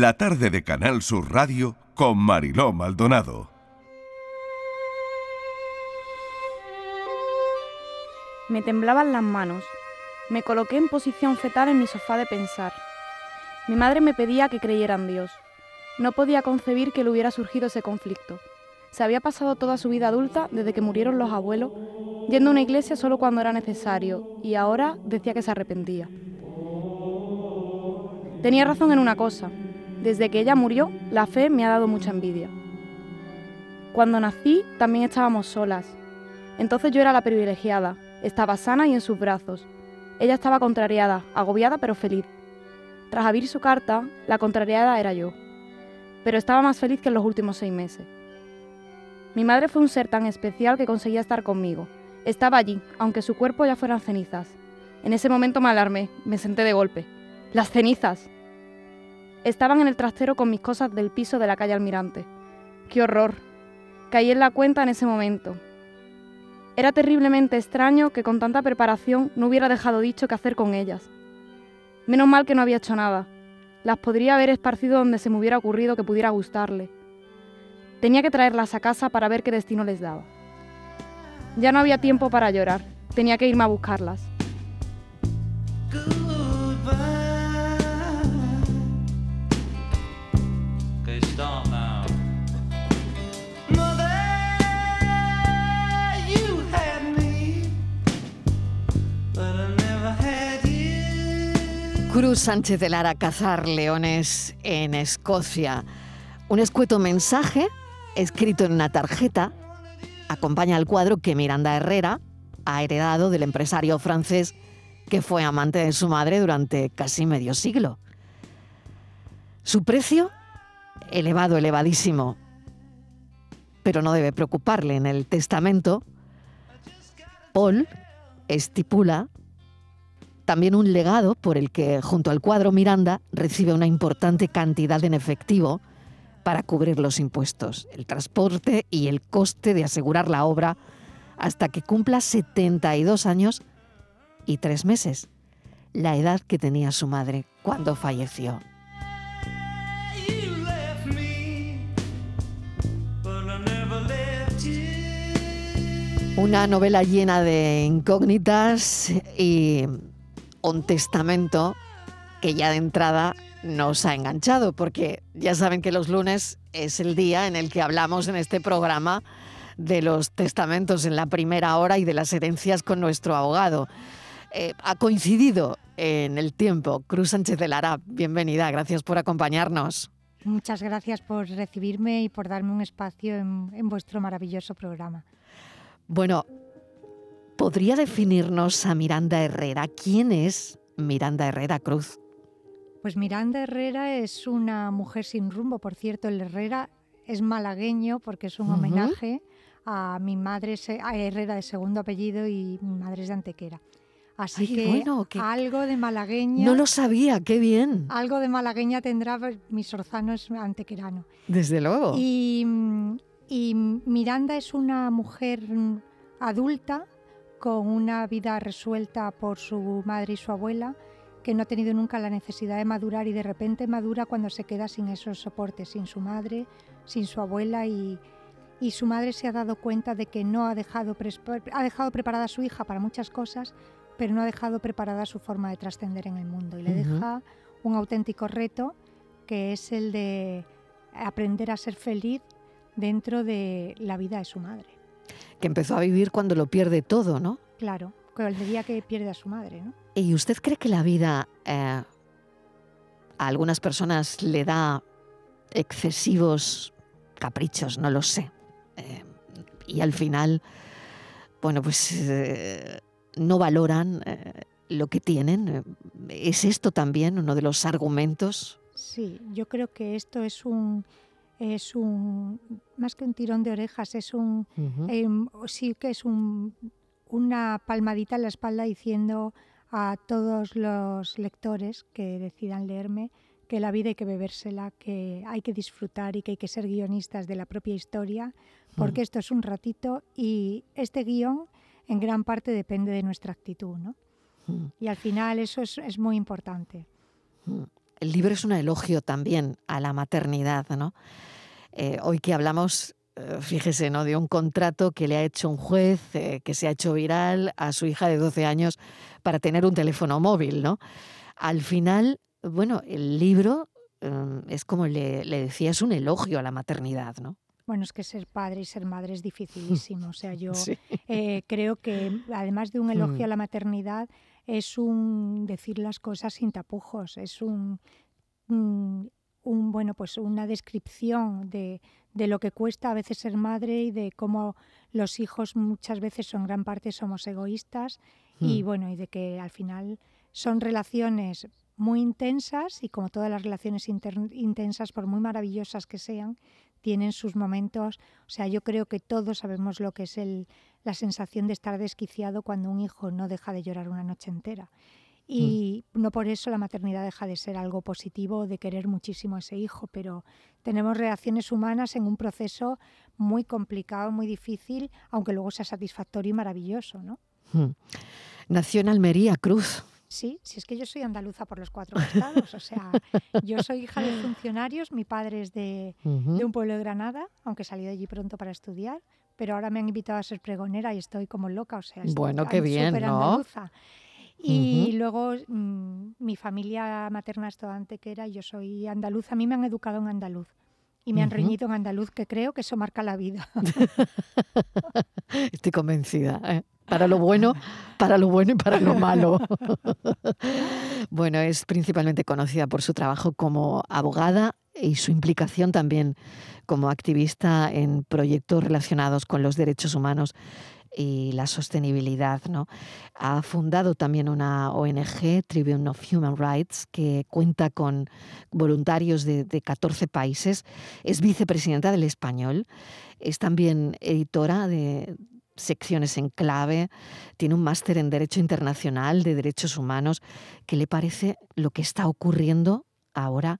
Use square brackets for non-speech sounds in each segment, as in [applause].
la tarde de Canal Sur Radio con Mariló Maldonado. Me temblaban las manos. Me coloqué en posición fetal en mi sofá de pensar. Mi madre me pedía que creyera en Dios. No podía concebir que le hubiera surgido ese conflicto. Se había pasado toda su vida adulta, desde que murieron los abuelos, yendo a una iglesia solo cuando era necesario, y ahora decía que se arrepentía. Tenía razón en una cosa. Desde que ella murió, la fe me ha dado mucha envidia. Cuando nací, también estábamos solas. Entonces yo era la privilegiada, estaba sana y en sus brazos. Ella estaba contrariada, agobiada pero feliz. Tras abrir su carta, la contrariada era yo. Pero estaba más feliz que en los últimos seis meses. Mi madre fue un ser tan especial que conseguía estar conmigo. Estaba allí, aunque su cuerpo ya fueran cenizas. En ese momento me alarmé, me senté de golpe. ¡Las cenizas! Estaban en el trastero con mis cosas del piso de la calle Almirante. ¡Qué horror! Caí en la cuenta en ese momento. Era terriblemente extraño que con tanta preparación no hubiera dejado dicho qué hacer con ellas. Menos mal que no había hecho nada. Las podría haber esparcido donde se me hubiera ocurrido que pudiera gustarle. Tenía que traerlas a casa para ver qué destino les daba. Ya no había tiempo para llorar, tenía que irme a buscarlas. Cruz Sánchez de Lara cazar leones en Escocia. Un escueto mensaje escrito en una tarjeta, acompaña al cuadro que Miranda Herrera ha heredado del empresario francés que fue amante de su madre durante casi medio siglo. Su precio, elevado, elevadísimo, pero no debe preocuparle. En el testamento, Paul estipula también un legado por el que, junto al cuadro Miranda, recibe una importante cantidad en efectivo para cubrir los impuestos, el transporte y el coste de asegurar la obra hasta que cumpla 72 años y tres meses, la edad que tenía su madre cuando falleció. Una novela llena de incógnitas y un testamento que ya de entrada nos ha enganchado, porque ya saben que los lunes es el día en el que hablamos en este programa de los testamentos en la primera hora y de las herencias con nuestro abogado. Eh, ha coincidido en el tiempo. Cruz Sánchez de Lara, bienvenida, gracias por acompañarnos. Muchas gracias por recibirme y por darme un espacio en, en vuestro maravilloso programa. Bueno, ¿podría definirnos a Miranda Herrera? ¿Quién es Miranda Herrera Cruz? Pues Miranda Herrera es una mujer sin rumbo. Por cierto, el Herrera es malagueño porque es un homenaje a mi madre a Herrera de segundo apellido y mi madre es de Antequera. Así que, algo de malagueña. No lo sabía, qué bien. Algo de malagueña tendrá, mi sorzano es antequerano. Desde luego. Y, y Miranda es una mujer adulta con una vida resuelta por su madre y su abuela que no ha tenido nunca la necesidad de madurar y de repente madura cuando se queda sin esos soportes, sin su madre, sin su abuela y, su madre se ha dado cuenta de que no ha dejado, ha dejado preparada a su hija para muchas cosas, pero no ha dejado preparada su forma de trascender en el mundo y le deja un auténtico reto que es el de aprender a ser feliz dentro de la vida de su madre. Que empezó a vivir cuando lo pierde todo, ¿no? Claro, el día que pierde a su madre, ¿no? ¿Y usted cree que la vida eh, a algunas personas le da excesivos caprichos? No lo sé. Eh, y al final, bueno, pues eh, no valoran lo que tienen. ¿Es esto también uno de los argumentos? Sí, yo creo que esto es un es un más que un tirón de orejas, es un em, sí que es un, una palmadita en la espalda diciendo a todos los lectores que decidan leerme que la vida hay que bebérsela, que hay que disfrutar y que hay que ser guionistas de la propia historia, porque esto es un ratito y este guion en gran parte depende de nuestra actitud, ¿no? Y al final eso es, muy importante. El libro es un elogio también a la maternidad, ¿no? Eh, hoy que hablamos, eh, fíjese, ¿no? De un contrato que le ha hecho un juez, eh, que se ha hecho viral a su hija de 12 años para tener un teléfono móvil, ¿no? Al final, bueno, el libro em, es como le, le decía, es un elogio a la maternidad, ¿no? Bueno, es que ser padre y ser madre es dificilísimo. O sea, [laughs] yo eh, creo que además de un elogio mm. a la maternidad, es un decir las cosas sin tapujos, es un, un, bueno, pues una descripción de, de, lo que cuesta a veces ser madre y de cómo los hijos muchas veces en gran parte somos egoístas y mm. bueno, y de que al final son relaciones muy intensas y como todas las relaciones intensas, por muy maravillosas que sean, tienen sus momentos. O sea, yo creo que todos sabemos lo que es el, la sensación de estar desquiciado cuando un hijo no deja de llorar una noche entera. Y mm. no por eso la maternidad deja de ser algo positivo, de querer muchísimo a ese hijo, pero tenemos reacciones humanas en un proceso muy complicado, muy difícil, aunque luego sea satisfactorio y maravilloso, ¿no? Mm. Nació en Almería, Cruz. Sí, si es que yo soy andaluza por los cuatro estados. O sea, yo soy hija de funcionarios, mi padre es de, un pueblo de Granada, aunque salí de allí pronto para estudiar, pero ahora me han invitado a ser pregonera y estoy como loca, o sea, estoy bueno, qué bien, ¿no? andaluza. Y luego mm, mi familia materna es toda antequera, yo soy andaluza, a mí me han educado en andaluz y me han reñido en andaluz, que creo que eso marca la vida. [laughs] Estoy convencida. ¿eh? para lo bueno, para lo bueno y para lo malo. [laughs] bueno, es principalmente conocida por su trabajo como abogada y su implicación también como activista en proyectos relacionados con los derechos humanos y la sostenibilidad. ¿no? Ha fundado también una ONG, Tribune of Human Rights, que cuenta con voluntarios de, de 14 países. Es vicepresidenta del Español. Es también editora de, secciones en clave, tiene un máster en Derecho Internacional de Derechos Humanos. ¿Qué le parece lo que está ocurriendo ahora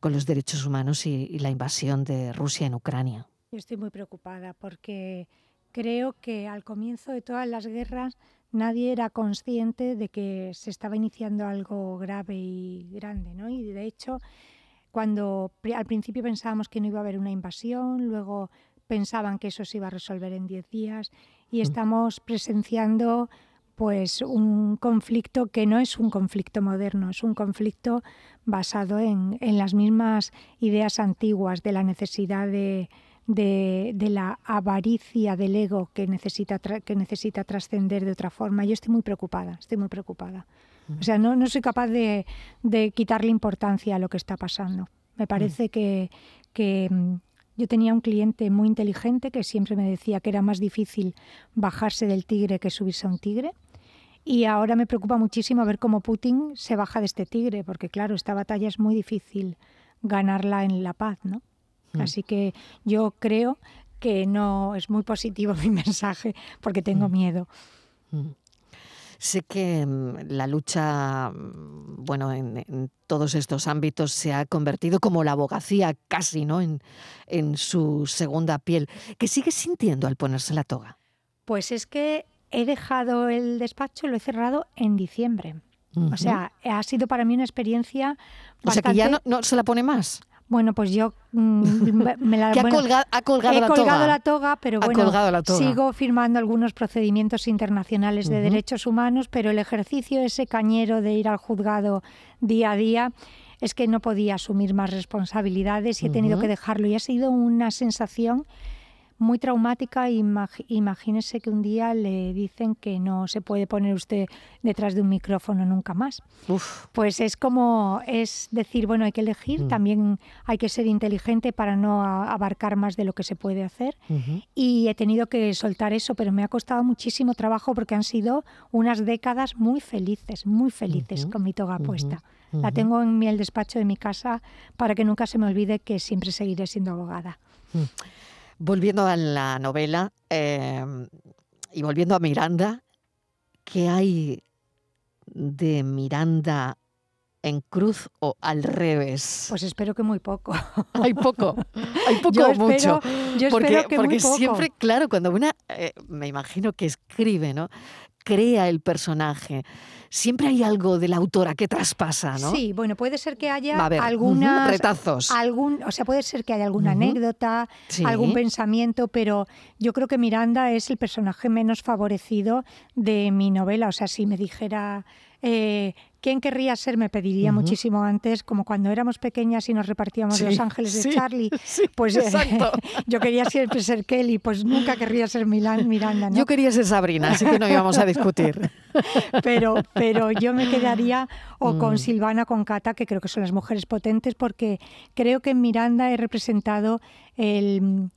con los derechos humanos y, la invasión de Rusia en Ucrania? Yo estoy muy preocupada porque creo que al comienzo de todas las guerras nadie era consciente de que se estaba iniciando algo grave y grande, ¿no? Y de hecho, cuando al principio pensábamos que no iba a haber una invasión, luego pensaban que eso se iba a resolver en 10 días y estamos presenciando pues un conflicto que no es un conflicto moderno, es un conflicto basado en, las mismas ideas antiguas de la necesidad de, la avaricia del ego que necesita, que necesita trascender de otra forma. Yo estoy muy preocupada, estoy muy preocupada. O sea, no, no soy capaz de, quitarle importancia a lo que está pasando. Me parece que, que, yo tenía un cliente muy inteligente que siempre me decía que era más difícil bajarse del tigre que subirse a un tigre. Y ahora me preocupa muchísimo ver cómo Putin se baja de este tigre, porque claro, esta batalla es muy difícil ganarla en la paz, ¿no? Hmm. Así que yo creo que no es muy positivo [laughs] mi mensaje porque tengo hmm. miedo. Hmm. Sé que mm, la lucha, mm, bueno, en, todos estos ámbitos se ha convertido como la abogacía casi, ¿no? En, en su segunda piel. ¿Qué sigues sintiendo al ponerse la toga? Pues es que he dejado el despacho, lo he cerrado en diciembre. O sea, ha sido para mí una experiencia. O sea, que ya no, no, se la pone más. Bueno, pues yo mm, [laughs] me la, ha, colgado, he la colgado toga. la toga, pero bueno, sigo firmando algunos procedimientos internacionales de derechos humanos, pero el ejercicio ese cañero de ir al juzgado día a día es que no podía asumir más responsabilidades y he tenido que dejarlo y ha sido una sensación muy traumática. imagínese que un día le dicen que no se puede poner usted detrás de un micrófono nunca más. Pues es como, es decir, bueno, hay que elegir, mm. también hay que ser inteligente para no abarcar más de lo que se puede hacer. Y he tenido que soltar eso, pero me ha costado muchísimo trabajo porque han sido unas décadas muy felices, muy felices con mi toga puesta. La tengo en el despacho de mi casa para que nunca se me olvide que siempre seguiré siendo abogada. Volviendo a la novela em, y volviendo a Miranda, ¿qué hay de Miranda en cruz o al revés? Pues espero que muy poco. [laughs] Hay poco, hay [laughs] poco o mucho. Yo porque espero que porque muy poco. siempre, claro, cuando una, eh, me imagino que escribe, ¿no? crea el personaje. Siempre hay algo de la autora que traspasa, ¿no? Sí, bueno, puede ser que haya haber, algunas retazos. algún, o sea, puede ser que haya alguna anécdota, Sí. algún pensamiento, pero yo creo que Miranda es el personaje menos favorecido de mi novela. O sea, si me dijera eh, quién querría ser, me pediría muchísimo antes, como cuando éramos pequeñas y nos repartíamos Sí, los ángeles de Charlie. [laughs] sí, Pues eh, [laughs] yo quería siempre ser Kelly, pues nunca querría ser Milan, Miranda, ¿no? Yo quería ser Sabrina, así que no íbamos a discutir. [laughs] pero, pero yo me quedaría o [laughs] Mm. con Silvana o con Cata, que creo que son las mujeres potentes, porque creo que en Miranda he representado el,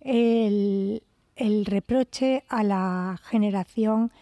el, el reproche a la generación,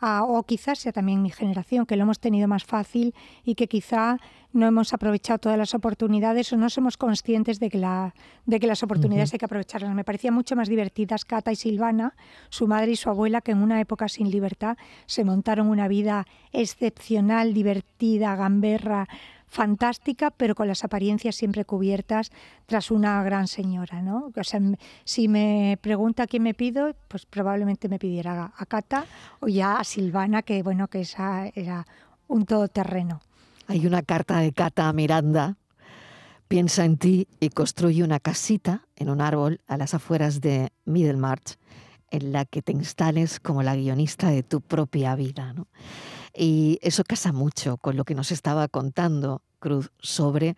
a- o quizás sea también mi generación, que lo hemos tenido más fácil y que quizá no hemos aprovechado todas las oportunidades o no somos conscientes de que, la, de que las oportunidades hay que aprovecharlas. Me parecían mucho más divertidas Cata y Silvana, su madre y su abuela, que en una época sin libertad se montaron una vida excepcional, divertida, gamberra, fantástica, pero con las apariencias siempre cubiertas tras una gran señora, ¿no? O sea, si me pregunta quién me pido, pues probablemente me pidiera a Cata o ya a Silvana, que bueno, que esa era un todoterreno. Hay una carta de Cata a Miranda. Piensa en ti y construye una casita en un árbol a las afueras de Middlemarch en la que te instales como la guionista de tu propia vida. ¿no? Y eso casa mucho con lo que nos estaba contando Cruz sobre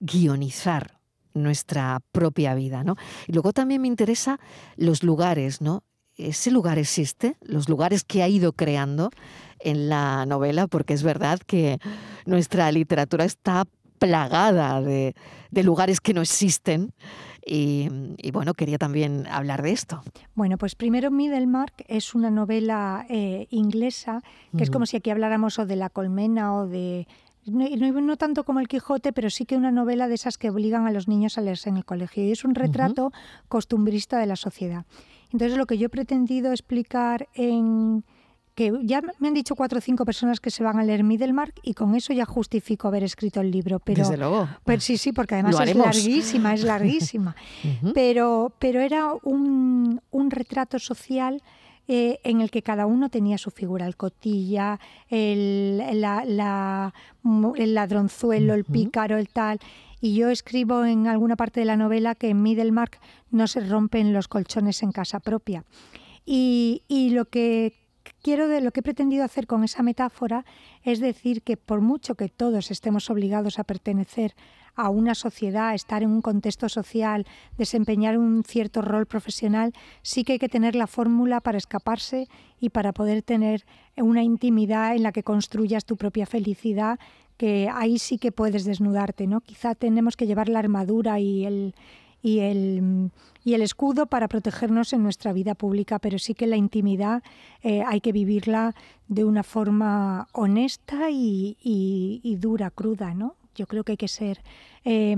guionizar nuestra propia vida. ¿no? Y luego también me interesa los lugares, ¿no? ¿Ese lugar existe? Los lugares que ha ido creando en la novela, porque es verdad que nuestra literatura está plagada de, de lugares que no existen. Y, y bueno, quería también hablar de esto. Bueno, pues primero Middlemarch es una novela eh, inglesa, que es como si aquí habláramos o de La Colmena o de... No, no- no tanto como El Quijote, pero sí que una novela de esas que obligan a los niños a leerse en el colegio. Y es un retrato costumbrista de la sociedad. Entonces lo que yo he pretendido explicar en... que ya me han dicho cuatro o cinco personas que se van a leer Middlemarch y con eso ya justifico haber escrito el libro. Pero, Desde luego. pero sí, sí, porque además es larguísima, es larguísima [laughs] pero, pero era un, un retrato social eh, en el que cada uno tenía su figura, el cotilla, el, la- la- el ladronzuelo, el pícaro, el tal. Y yo escribo en alguna parte de la novela que en Middlemarch no se rompen los colchones en casa propia. Y, y lo que quiero de lo que he pretendido hacer con esa metáfora es decir que por mucho que todos estemos obligados a pertenecer a una sociedad, a estar en un contexto social, desempeñar un cierto rol profesional, sí que hay que tener la fórmula para escaparse y para poder tener una intimidad en la que construyas tu propia felicidad, que ahí sí que puedes desnudarte, ¿no? Quizá tenemos que llevar la armadura y el y el, y el escudo para protegernos en nuestra vida pública, pero sí que la intimidad eh, hay que vivirla de una forma honesta y, y- y dura, cruda, ¿no? Yo creo que hay que ser eh,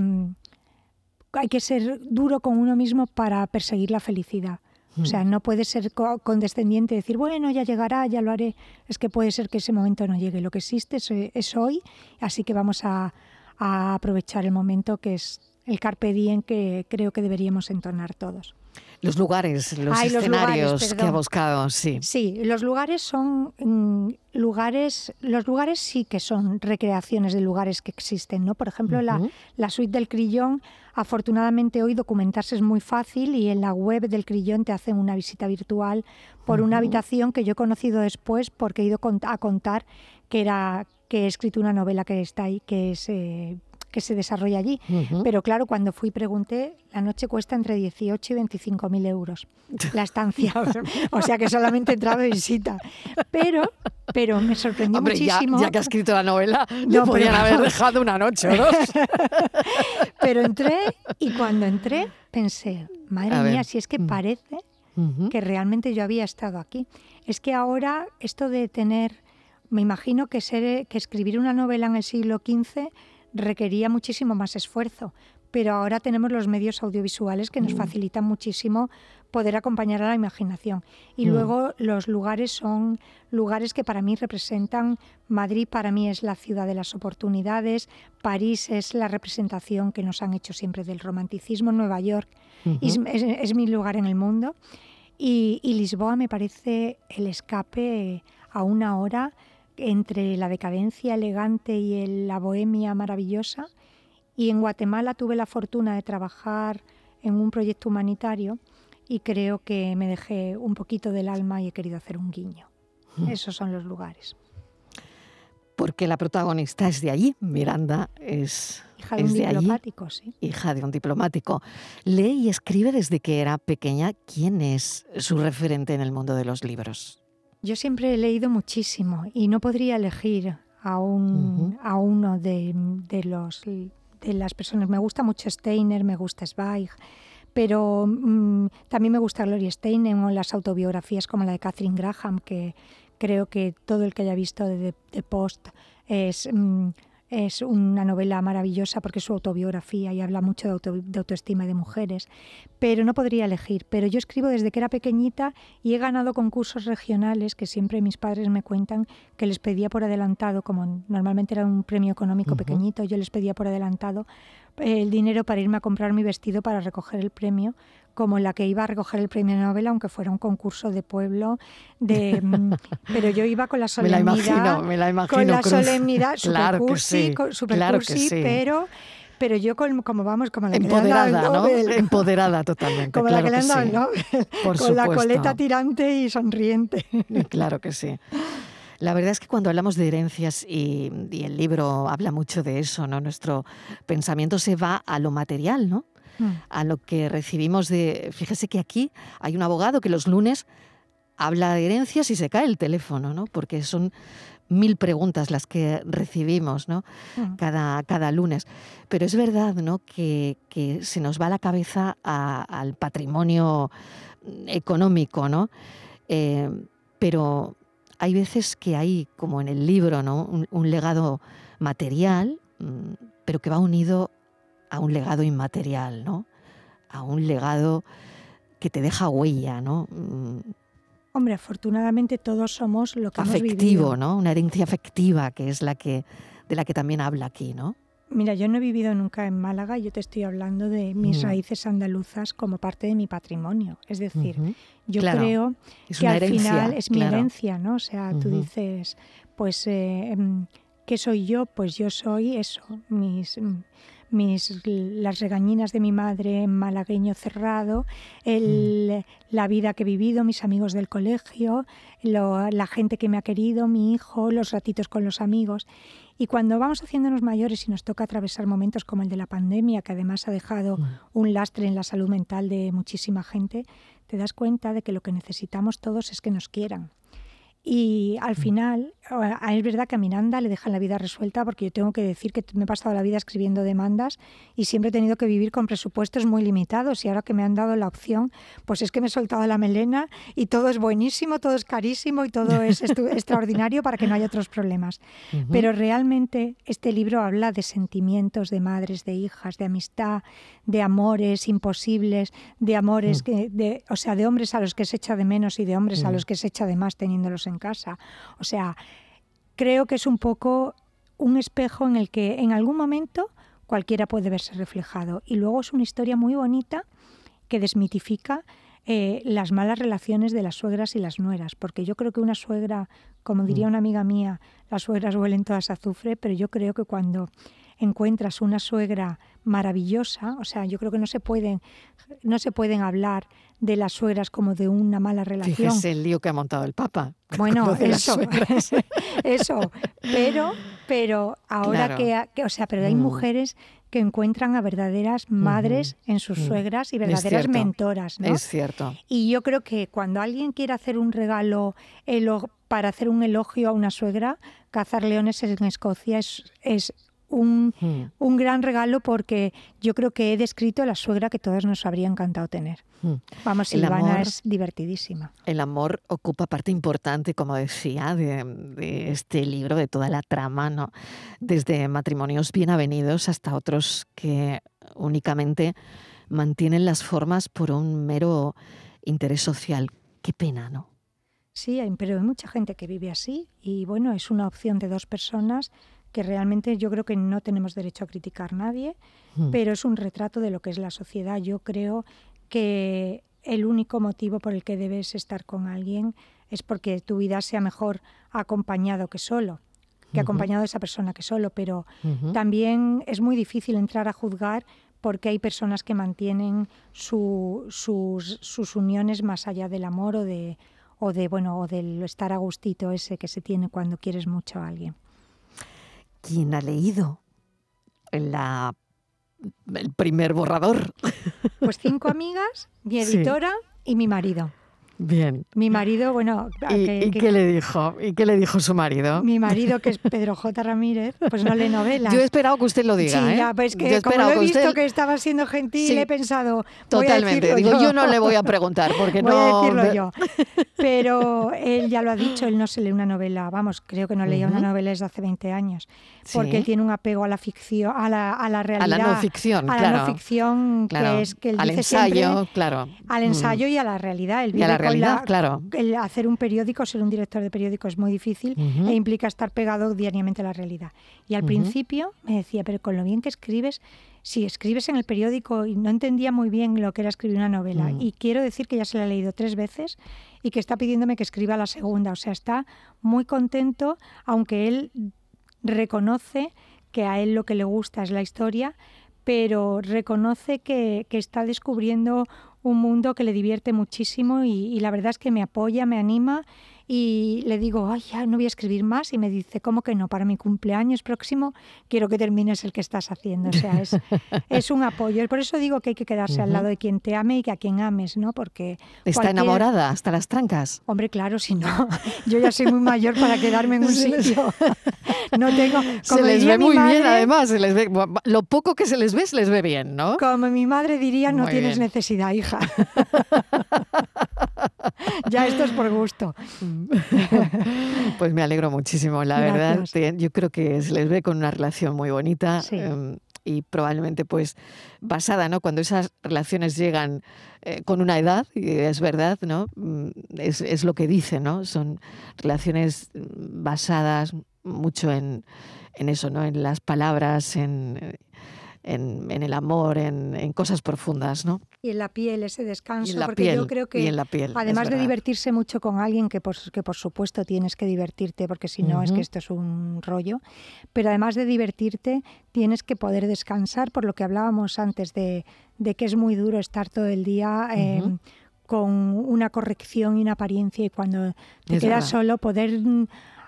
hay que ser duro con uno mismo para perseguir la felicidad. O sea, no puede ser co- condescendiente y decir, bueno, ya llegará, ya lo haré. Es que puede ser que ese momento no llegue. Lo que existe es, es hoy, así que vamos a, a aprovechar el momento que es el carpe diem que creo que deberíamos entonar todos. Los lugares, los Ay, los escenarios lugares, que ha buscado, sí. Sí, los lugares son mm, lugares, los lugares sí que son recreaciones de lugares que existen, ¿no? Por ejemplo, la, suite del Crillón, afortunadamente hoy documentarse es muy fácil y en la web del Crillón te hacen una visita virtual por una habitación que yo he conocido después porque he ido a contar que era que he escrito una novela que está ahí, que es eh, que se desarrolla allí. Pero claro, cuando fui pregunté, la noche cuesta entre 18 y 25 mil euros la estancia. [laughs] o sea que solamente entraba de visita. Pero, pero me sorprendió Hombre, muchísimo. ya que has escrito la novela, No, le pero podían haber dejado una noche o dos. [laughs] Pero entré y cuando entré pensé, madre A ver, mía, si es que mm. parece que realmente yo había estado aquí. Es que ahora esto de tener, me imagino que, ser, que escribir una novela en el siglo XV requería muchísimo más esfuerzo, pero ahora tenemos los medios audiovisuales que nos Mm. facilitan muchísimo poder acompañar a la imaginación. Y Mm. luego los lugares son lugares que para mí representan, Madrid para mí es la ciudad de las oportunidades, París es la representación que nos han hecho siempre del romanticismo, Nueva York es, es- es mi lugar en el mundo. Y, y Lisboa me parece el escape a una hora entre la decadencia elegante y la bohemia maravillosa. Y en Guatemala tuve la fortuna de trabajar en un proyecto humanitario y creo que me dejé un poquito del alma y he querido hacer un guiño. Mm. Esos son los lugares. Porque la protagonista es de allí, Miranda es, hija de un diplomático, sí. Hija de un diplomático. Lee y escribe desde que era pequeña. ¿Quién es su referente en el mundo de los libros? Yo siempre he leído muchísimo y no podría elegir a, un, a uno de, los, de las personas. Me gusta mucho Steiner, me gusta Zweig, pero mm, también me gusta Gloria Steinem o las autobiografías como la de Catherine Graham, que creo que todo el que haya visto de, de Post es... Mm, es una novela maravillosa porque es su autobiografía y habla mucho de, de, autoestima de mujeres, pero no podría elegir. Pero yo escribo desde que era pequeñita y he ganado concursos regionales que siempre mis padres me cuentan que les pedía por adelantado, como normalmente era un premio económico pequeñito, yo les pedía por adelantado el dinero para irme a comprar mi vestido para recoger el premio, como la que iba a recoger el premio Nobel, aunque fuera un concurso de pueblo, de, mm, [laughs] pero yo iba con la solemnidad, me la imagino, me la imagino, [laughs] con la solemnidad, super cursi, super cursi, pero pero yo como vamos como la empoderada, ¿no? Empoderada totalmente. Como la que le han dado el Nobel, [laughs] con la coleta tirante y sonriente. Claro que sí. La verdad es que cuando hablamos de herencias, y, el libro habla mucho de eso, ¿no? Nuestro pensamiento se va a lo material, ¿no? Mm. A lo que recibimos de. Fíjese que aquí hay un abogado que los lunes habla de herencias y se cae el teléfono, ¿no? Porque son mil preguntas las que recibimos, ¿no? Cada, cada lunes. Pero es verdad, ¿no? Que, se nos va la cabeza al patrimonio económico, ¿no? Eh, pero hay veces que hay, como en el libro, ¿no? un, legado material, mm, pero que va unido a un legado inmaterial, ¿no? A un legado que te deja huella, ¿no? Mm. Hombre, afortunadamente todos somos lo que afectivo, hemos ¿no? Una herencia afectiva que es la que de la que también habla aquí, ¿no? Mira, yo no he vivido nunca en Málaga, yo te estoy hablando de mis mm. raíces andaluzas como parte de mi patrimonio. Es decir, yo creo que al final es mi herencia, ¿no? O sea, tú dices, pues, eh, em, ¿qué soy yo? Pues yo soy eso, mis mis, las regañinas de mi madre en malagueño cerrado, el, mm. la vida que he vivido, mis amigos del colegio, la gente que me ha querido, mi hijo, los ratitos con los amigos. Y cuando vamos haciéndonos mayores y nos toca atravesar momentos como el de la pandemia, que además ha dejado mm. un lastre en la salud mental de muchísima gente, te das cuenta de que lo que necesitamos todos es que nos quieran. Y al mm. final, es verdad que a Miranda le dejan la vida resuelta porque yo tengo que decir que me he pasado la vida escribiendo demandas y siempre he tenido que vivir con presupuestos muy limitados y ahora que me han dado la opción, pues es que me he soltado la melena y todo es buenísimo, todo es carísimo y todo es [laughs] extraordinario para que no haya otros problemas. Pero realmente este libro habla de sentimientos de madres, de hijas, de amistad, de amores imposibles, de amores mm. que, de, o sea, de hombres a los que se echa de menos y de hombres a los que se echa de más teniéndolos en casa. O sea, creo que es un poco un espejo en el que en algún momento cualquiera puede verse reflejado. Y luego es una historia muy bonita que desmitifica eh, las malas relaciones de las suegras y las nueras, porque yo creo que una suegra, como diría mm. una amiga mía, las suegras huelen todas a azufre, pero yo creo que cuando encuentras una suegra maravillosa, o sea, yo creo que no se pueden, no se pueden hablar de las suegras como de una mala relación. Fíjese el lío que ha montado el Papa. Bueno, eso, [laughs] eso, pero, pero ahora que, o sea, pero hay mm. mujeres que encuentran a verdaderas madres en sus mm. suegras y verdaderas mentoras, ¿no? Es cierto. Y yo creo que cuando alguien quiere hacer un regalo para hacer un elogio a una suegra, cazar leones en Escocia es, es un, hmm. un, gran regalo porque yo creo que he descrito la suegra que todos nos habría encantado tener. Hmm. Vamos, Silvana es divertidísima. El amor ocupa parte importante, como decía, de, este libro, de toda la trama, ¿no? Desde matrimonios bien avenidos hasta otros que únicamente mantienen las formas por un mero interés social. Qué pena, ¿no? Sí, pero hay mucha gente que vive así y bueno, es una opción de dos personas que realmente yo creo que no tenemos derecho a criticar a nadie, hmm. pero es un retrato de lo que es la sociedad. Yo creo que el único motivo por el que debes estar con alguien es porque tu vida sea mejor acompañado que solo que acompañado de esa persona que solo, pero también es muy difícil entrar a juzgar porque hay personas que mantienen sus, sus, uniones más allá del amor o de, o de bueno o del estar a gustito ese que se tiene cuando quieres mucho a alguien. ¿Quién ha leído la, el primer borrador? Pues cinco amigas, mi editora y mi marido. Bien. Mi marido, bueno... ¿Y, qué le dijo? ¿Y qué le dijo su marido? Mi marido, que es Pedro J. Ramírez, pues no lee novelas. Yo he esperado que usted lo diga, sí, ¿eh? pues que como he visto que estaba siendo gentil, he pensado... Totalmente. Digo, yo. no le voy a preguntar, porque voy no... a decirlo yo. Pero él ya lo ha dicho, él no se lee una novela, vamos, creo que no leía una novela desde hace 20 años, porque él tiene un apego a la ficción, a la, a la realidad. A la no ficción, a la no ficción, que es que él al dice ensayo, claro. Al ensayo y a la realidad. Él y la realidad, claro. El hacer un periódico, ser un director de periódico es muy difícil e implica estar pegado diariamente a la realidad. Y al principio me decía, pero con lo bien que escribes, si escribes en el periódico y no entendía muy bien lo que era escribir una novela. Y quiero decir que ya se la ha leído tres veces y que está pidiéndome que escriba la segunda. O sea, está muy contento, aunque él reconoce que a él lo que le gusta es la historia, pero reconoce que, que está descubriendo un mundo que le divierte muchísimo y, la verdad es que me apoya, me anima y le digo, ay, ya no voy a escribir más y me dice, ¿cómo que no? Para mi cumpleaños próximo quiero que termines el que estás haciendo. O sea, es, [laughs] es un apoyo. Por eso digo que hay que quedarse al lado de quien te ame y que a quien ames, ¿no? Porque... ¿Está enamorada hasta las trancas? Hombre, claro, si no, [laughs] yo ya soy muy mayor para quedarme en un [laughs] sitio. no tengo... se les ve muy bien, además. Se les ve, lo poco que se les ve, se les ve bien, ¿no? Como mi madre diría, no tienes necesidad, hija. ya esto es por gusto. [laughs] Pues me alegro muchísimo, la verdad. Yo creo que se les ve con una relación muy bonita. Em, y probablemente pues basada, ¿no? Cuando esas relaciones llegan eh, con una edad, y es verdad, ¿no? Mm, es, es, lo que dice, ¿no? Son relaciones basadas mucho en, en eso, ¿no? En las palabras, en, en, el amor, en, cosas profundas, ¿no? Y en la piel, ese descanso, porque yo creo que además de divertirse mucho con alguien, que por, que por supuesto tienes que divertirte, porque si no es que esto es un rollo, pero además de divertirte, tienes que poder descansar, por lo que hablábamos antes de, que es muy duro estar todo el día. Em, con una corrección y una apariencia y cuando te quedas solo poder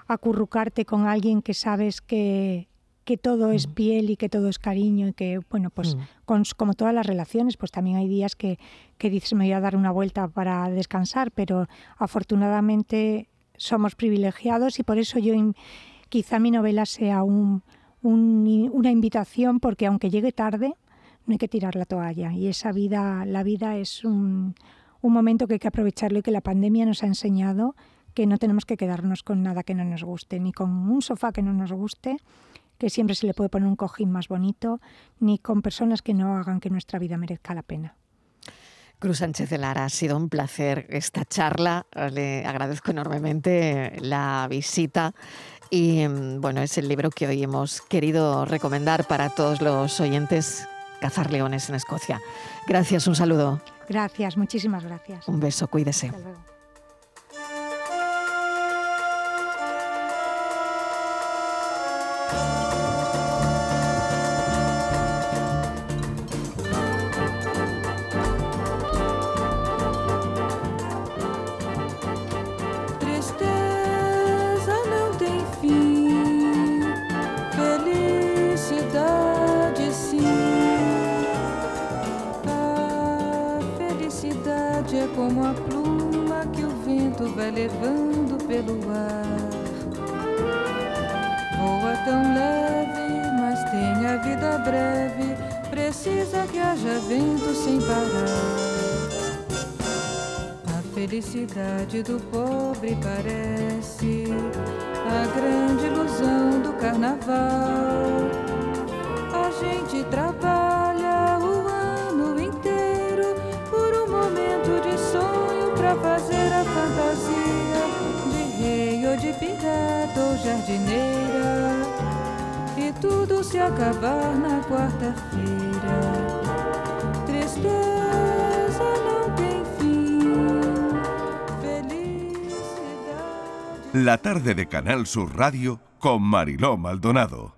acurrucarte con alguien que sabes que, que todo es mm. piel y que todo es cariño y que, bueno, pues mm. como todas las relaciones, pues también hay días que, que dices me voy a dar una vuelta para descansar, pero afortunadamente somos privilegiados y por eso yo quizá mi novela sea un, una invitación porque aunque llegue tarde, no hay que tirar la toalla y esa vida, la vida es un, un momento que hay que aprovecharlo y que la pandemia nos ha enseñado que no tenemos que quedarnos con nada que no nos guste, ni con un sofá que no nos guste, que siempre se le puede poner un cojín más bonito, ni con personas que no hagan que nuestra vida merezca la pena. Cruz Sánchez de Lara, ha sido un placer esta charla. Le agradezco enormemente la visita. Y mm, bueno, es el libro que hoy hemos querido recomendar para todos los oyentes, Cazar Leones en Escocia. Gracias, un saludo. Gracias, muchísimas gracias. Un beso, cuídese. levando breve. Precisa que haja vento sem parar. A felicidade do pobre parece a grande ilusão do carnaval. A gente trabalha o ano inteiro por um momento de sonho pra fazer a fantasia de pirata ou jardineira e tudo se acabar na quarta-feira. Tristeza não tem fim, felicidade. La tarde de Canal Sur Radio con Mariló Maldonado.